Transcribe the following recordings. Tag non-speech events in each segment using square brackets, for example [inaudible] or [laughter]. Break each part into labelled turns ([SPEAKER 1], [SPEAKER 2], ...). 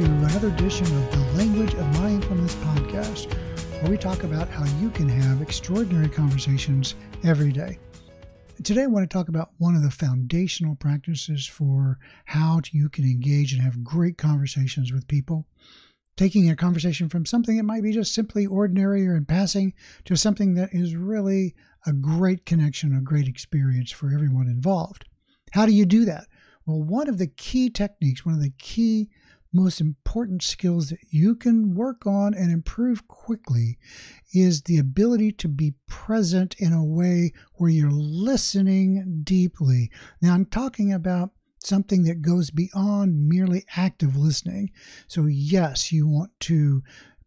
[SPEAKER 1] to another edition of the Language of Mindfulness podcast, where we talk about how you can have extraordinary conversations every day. Today, I want to talk about one of the foundational practices for how you can engage and have great conversations with people. Taking a conversation from something that might be just simply ordinary or in passing to something that is really a great connection, a great experience for everyone involved. How do you do that? Well, one of the key techniques, one of the key most important skills that you can work on and improve quickly is the ability to be present in a way where you're listening deeply. Now, I'm talking about something that goes beyond merely active listening. So, yes, you want to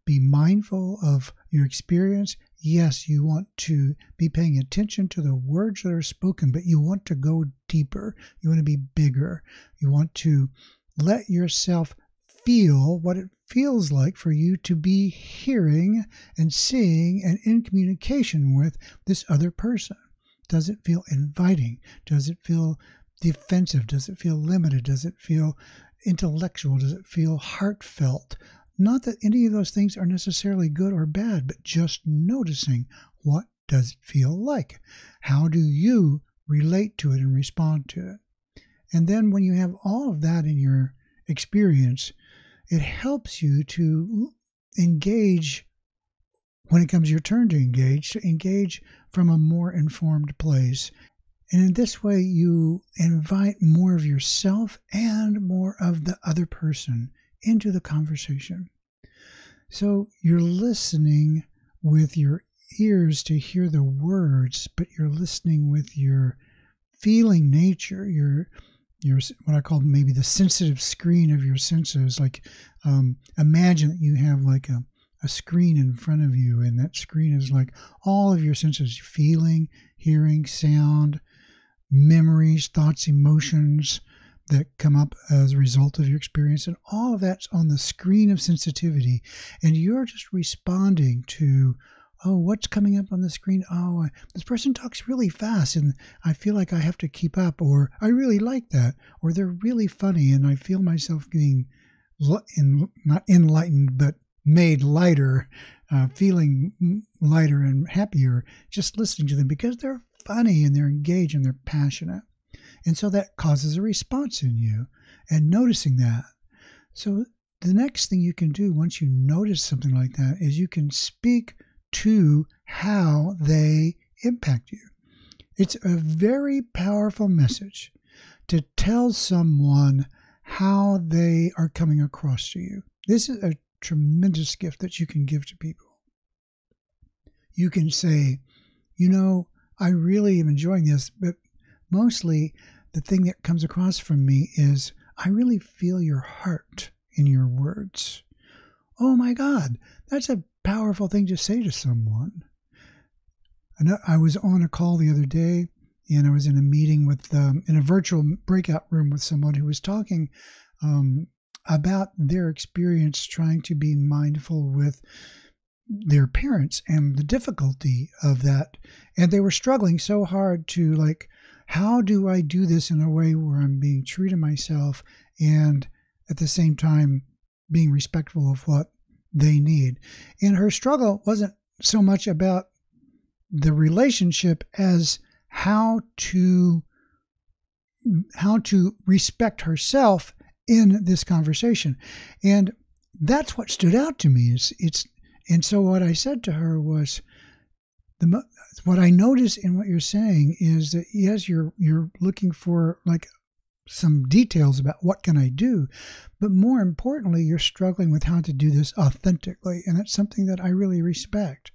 [SPEAKER 1] be mindful of your experience. Yes, you want to be paying attention to the words that are spoken, but you want to go deeper. You want to be bigger. You want to let yourself feel what it feels like for you to be hearing and seeing and in communication with this other person. Does it feel inviting? Does it feel defensive? Does it feel limited? Does it feel intellectual? Does it feel heartfelt? Not that any of those things are necessarily good or bad, but just noticing what does it feel like? How do you relate to it and respond to it? And then when you have all of that in your experience, it helps you to engage when it comes your turn to engage, to engage from a more informed place. And in this way, you invite more of yourself and more of the other person into the conversation. So you're listening with your ears to hear the words, but you're listening with your feeling nature, your your what I call maybe the sensitive screen of your senses. Like um, imagine that you have like a, a screen in front of you, and that screen is like all of your senses: feeling, hearing, sound, memories, thoughts, emotions that come up as a result of your experience, and all of that's on the screen of sensitivity, and you're just responding to oh, what's coming up on the screen? Oh, this person talks really fast and I feel like I have to keep up, or I really like that, or they're really funny and I feel myself being in, not enlightened, but made lighter, uh, feeling lighter and happier just listening to them because they're funny and they're engaged and they're passionate. And so that causes a response in you and noticing that. So the next thing you can do once you notice something like that is you can speak to how they impact you. It's a very powerful message to tell someone how they are coming across to you. This is a tremendous gift that you can give to people. You can say, you know, I really am enjoying this, but mostly the thing that comes across from me is I really feel your heart in your words. Oh my God, that's a powerful thing to say to someone. I was on a call the other day, and I was in a meeting with, um, in a virtual breakout room with someone who was talking um, about their experience trying to be mindful with their parents and the difficulty of that. And they were struggling so hard to, like, how do I do this in a way where I'm being true to myself and at the same time being respectful of what they need. And her struggle wasn't so much about the relationship as how to how to respect herself in this conversation. And that's what stood out to me is it's and so what I said to her was the what I notice in what you're saying is that yes you're you're looking for like some details about what can I do, but more importantly, you're struggling with how to do this authentically, and it's something that I really respect.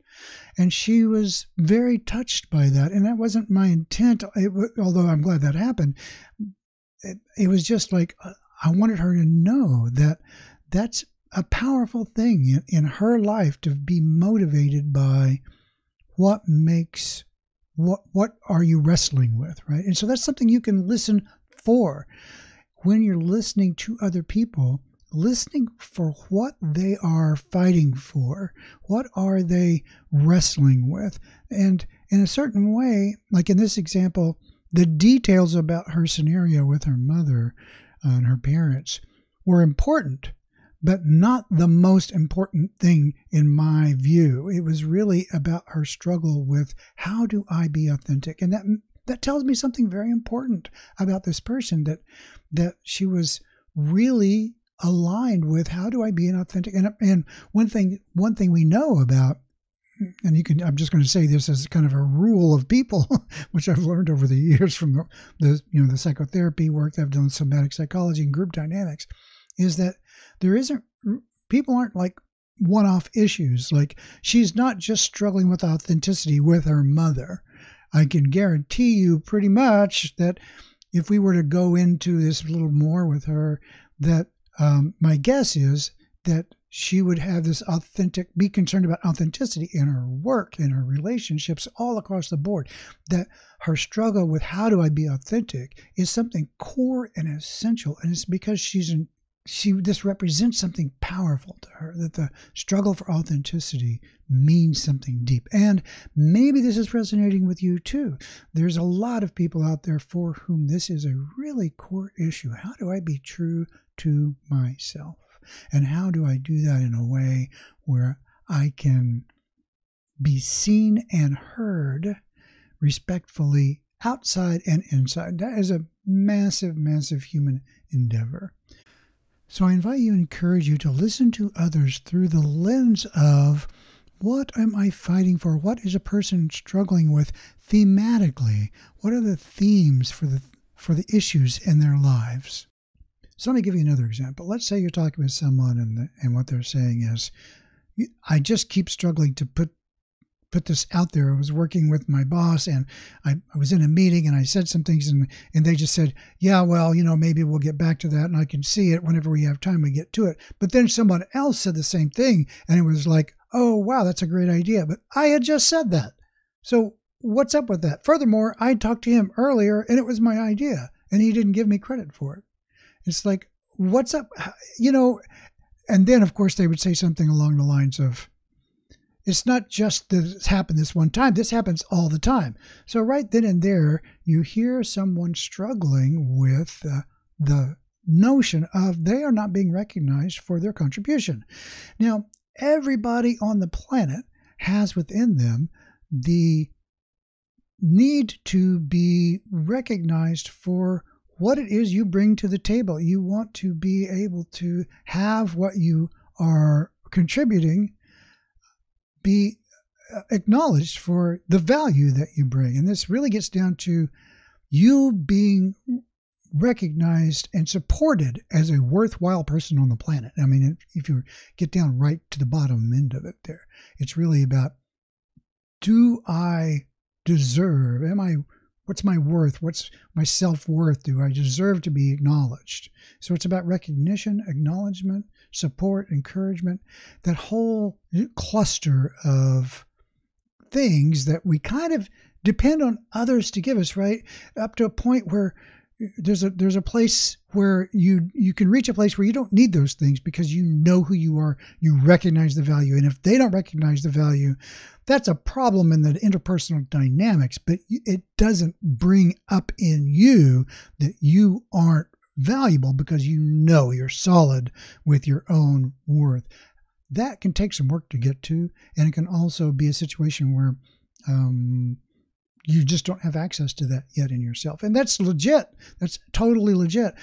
[SPEAKER 1] And she was very touched by that, and that wasn't my intent. It, although I'm glad that happened, it, it was just like uh, I wanted her to know that that's a powerful thing in, in her life to be motivated by what makes what what are you wrestling with right and so that's something you can listen for. When you're listening to other people, listening for what they are fighting for, what are they wrestling with. And in a certain way, like in this example, the details about her scenario with her mother uh, and her parents were important, but not the most important thing in my view. It was really about her struggle with how do I be authentic? And that that tells me something very important about this person that that she was really aligned with how do I be an authentic and and one thing one thing we know about and you can i'm just going to say this as kind of a rule of people [laughs] which i've learned over the years from the, the you know the psychotherapy work that i've done somatic psychology and group dynamics is that there isn't people aren't like one-off issues. Like she's not just struggling with authenticity with her mother i can guarantee you pretty much that if we were to go into this a little more with her that um, my guess is that she would have this authentic, be concerned about authenticity in her work, in her relationships, all across the board. That her struggle with how do I be authentic is something core and essential. And it's because she's in, she, this represents something powerful to her, that the struggle for authenticity means something deep. And maybe this is resonating with you too. There's a lot of people out there for whom this is a really core issue. How do I be true to myself? And how do I do that in a way where I can be seen and heard respectfully outside and inside? That is a massive, massive human endeavor. So I invite you and encourage you to listen to others through the lens of what am I fighting for? What is a person struggling with thematically? What are the themes for the for the issues in their lives? So let me give you another example. Let's say you're talking with someone and the, and what they're saying is, I just keep struggling to put put this out there. I was working with my boss and I, I was in a meeting and I said some things and, and they just said, yeah, well, you know, maybe we'll get back to that and I can see it whenever we have time, we get to it. But then someone else said the same thing and it was like, oh, wow, that's a great idea. But I had just said that. So what's up with that? Furthermore, I talked to him earlier and it was my idea and he didn't give me credit for it. It's like, what's up? You know, and then of course they would say something along the lines of, it's not just that it's happened this one time. This happens all the time. So right then and there, you hear someone struggling with uh, the notion of they are not being recognized for their contribution. Now, everybody on the planet has within them the need to be recognized for what it is you bring to the table. You want to be able to have what you are contributing be uh, acknowledged for the value that you bring. And this really gets down to you being recognized and supported as a worthwhile person on the planet. I mean, if you get down right to the bottom end of it there, it's really about do I deserve, am I what's my worth? What's my self worth? Do I deserve to be acknowledged? So it's about recognition, acknowledgement, support, encouragement, that whole cluster of things that we kind of depend on others to give us, right? Up to a point where there's a there's a place where you you can reach a place where you don't need those things because you know who you are you recognize the value and if they don't recognize the value that's a problem in the interpersonal dynamics but it doesn't bring up in you that you aren't valuable because you know you're solid with your own worth. That can take some work to get to and it can also be a situation where um, you just don't have access to that yet in yourself. And that's legit. That's totally legit.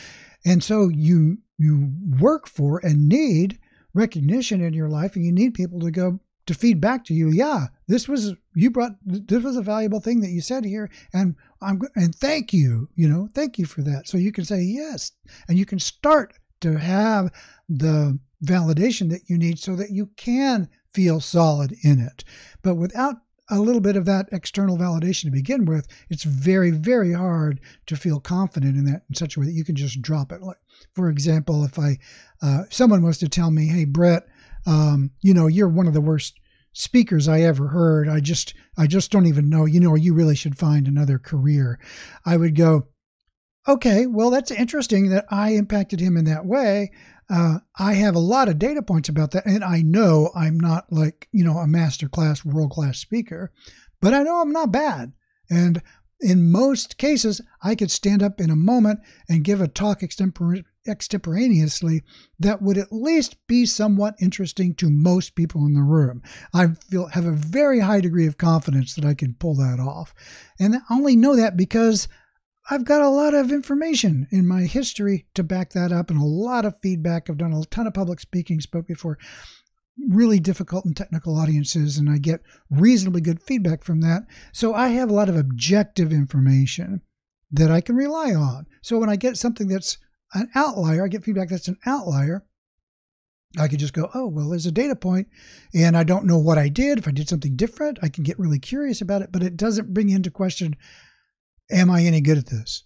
[SPEAKER 1] And so you you work for and need recognition in your life and you need people to go to feed back to you. Yeah this was you brought this was a valuable thing that you said here and i'm and thank you you know thank you for that. So you can say yes and you can start to have the validation that you need so that you can feel solid in it. But without a little bit of that external validation to begin with, it's very, very hard to feel confident in that in such a way that you can just drop it. Like, for example, if I, uh, someone was to tell me, "Hey, Brett, um, you know, you're one of the worst speakers I ever heard. I just, I just don't even know. You know, you really should find another career." I would go, "Okay, well, that's interesting that I impacted him in that way." Uh, I have a lot of data points about that, and I know I'm not like you know a master class, world class speaker, but I know I'm not bad. And in most cases, I could stand up in a moment and give a talk extempor- extemporaneously that would at least be somewhat interesting to most people in the room. I feel have a very high degree of confidence that I can pull that off. And I only know that because I've got a lot of information in my history to back that up and a lot of feedback. I've done a ton of public speaking, spoke before really difficult and technical audiences, and I get reasonably good feedback from that. So I have a lot of objective information that I can rely on. So when I get something that's an outlier, I get feedback that's an outlier. I could just go, oh, well, there's a data point and I don't know what I did. If I did something different, I can get really curious about it, but it doesn't bring into question, am I any good at this?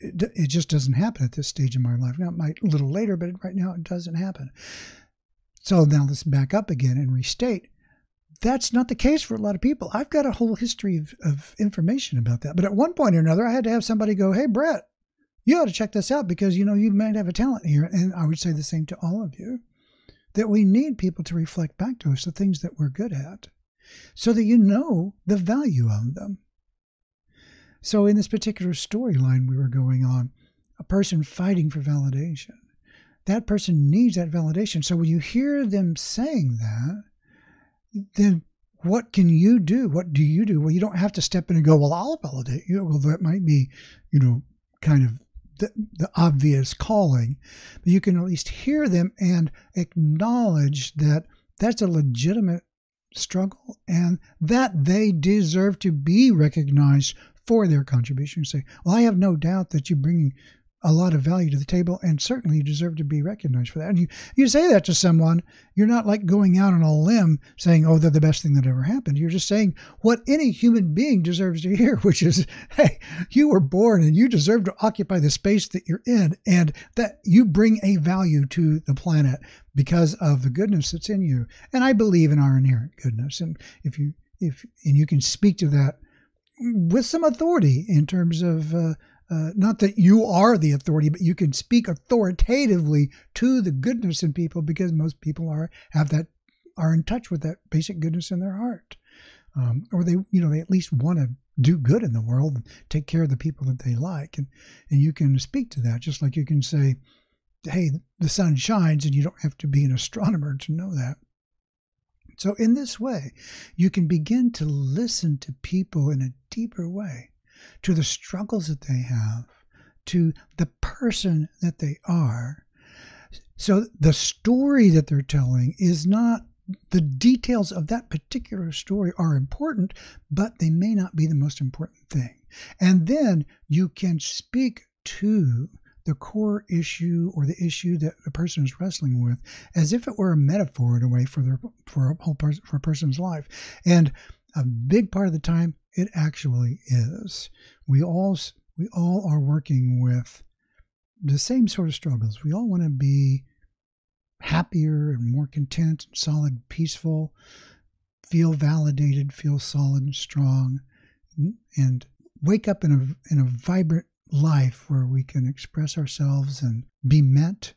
[SPEAKER 1] It, it just doesn't happen at this stage in my life. Now, it might a little later, but right now it doesn't happen. So now let's back up again and restate that's not the case for a lot of people. I've got a whole history of, of information about that. But at one point or another, I had to have somebody go, Hey, Brett, you ought to check this out because, you know, you might have a talent here. And I would say the same to all of you that we need people to reflect back to us the things that we're good at so that you know the value of them. So, in this particular storyline we were going on, a person fighting for validation, that person needs that validation. So, when you hear them saying that, then what can you do? What do you do? Well, you don't have to step in and go, well, I'll validate you. Well, that might be, you know, kind of the, the obvious calling, but you can at least hear them and acknowledge that that's a legitimate struggle and that they deserve to be recognized for their contribution. Say, well, I have no doubt that you're bringing a lot of value to the table, and certainly you deserve to be recognized for that. And you, you say that to someone, you're not like going out on a limb saying, oh, they're the best thing that ever happened. You're just saying what any human being deserves to hear, [laughs] which is, hey, you were born and you deserve to occupy the space that you're in, and that you bring a value to the planet because of the goodness that's in you. And I believe in our inherent goodness. And if you, if, and you can speak to that with some authority in terms of, uh, uh, not that you are the authority, but you can speak authoritatively to the goodness in people because most people are have that are in touch with that basic goodness in their heart, um, or they you know they at least want to do good in the world and take care of the people that they like, and and you can speak to that just like you can say, hey, the sun shines, and you don't have to be an astronomer to know that. So in this way, you can begin to listen to people in a deeper way to the struggles that they have, to the person that they are. So the story that they're telling is not the details of that particular story are important, but they may not be the most important thing. And then you can speak to the core issue or the issue that the person is wrestling with as if it were a metaphor in a way for their for a whole for a person's life. And a big part of the time it actually is. We all we all are working with the same sort of struggles. We all want to be happier and more content, solid, peaceful, feel validated, feel solid and strong, and wake up in a in a vibrant life where we can express ourselves and be met.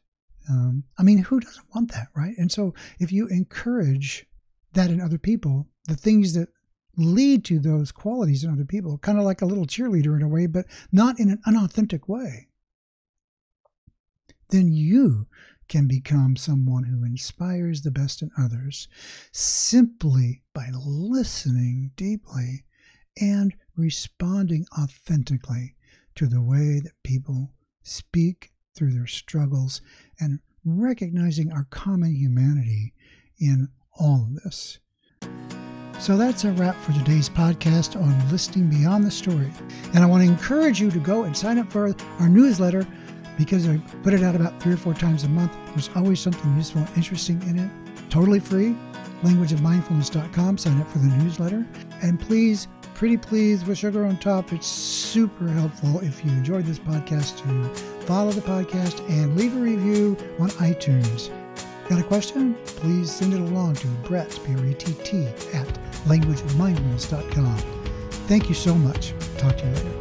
[SPEAKER 1] Um, I mean, who doesn't want that, right? And so, if you encourage that in other people, the things that lead to those qualities in other people, kind of like a little cheerleader in a way, but not in an unauthentic way, then you can become someone who inspires the best in others simply by listening deeply and responding authentically to the way that people speak through their struggles and recognizing our common humanity in all of this. So that's a wrap for today's podcast on Listening Beyond the Story. And I want to encourage you to go and sign up for our newsletter because I put it out about three or four times a month. There's always something useful and interesting in it. Totally free. Languageofmindfulness.com. Sign up for the newsletter. And please, pretty please, with sugar on top, it's super helpful if you enjoyed this podcast to follow the podcast and leave a review on iTunes. Got a question? Please send it along to Brett, B-R-E-T-T, at languageofmindfulness.com. Thank you so much. Talk to you later.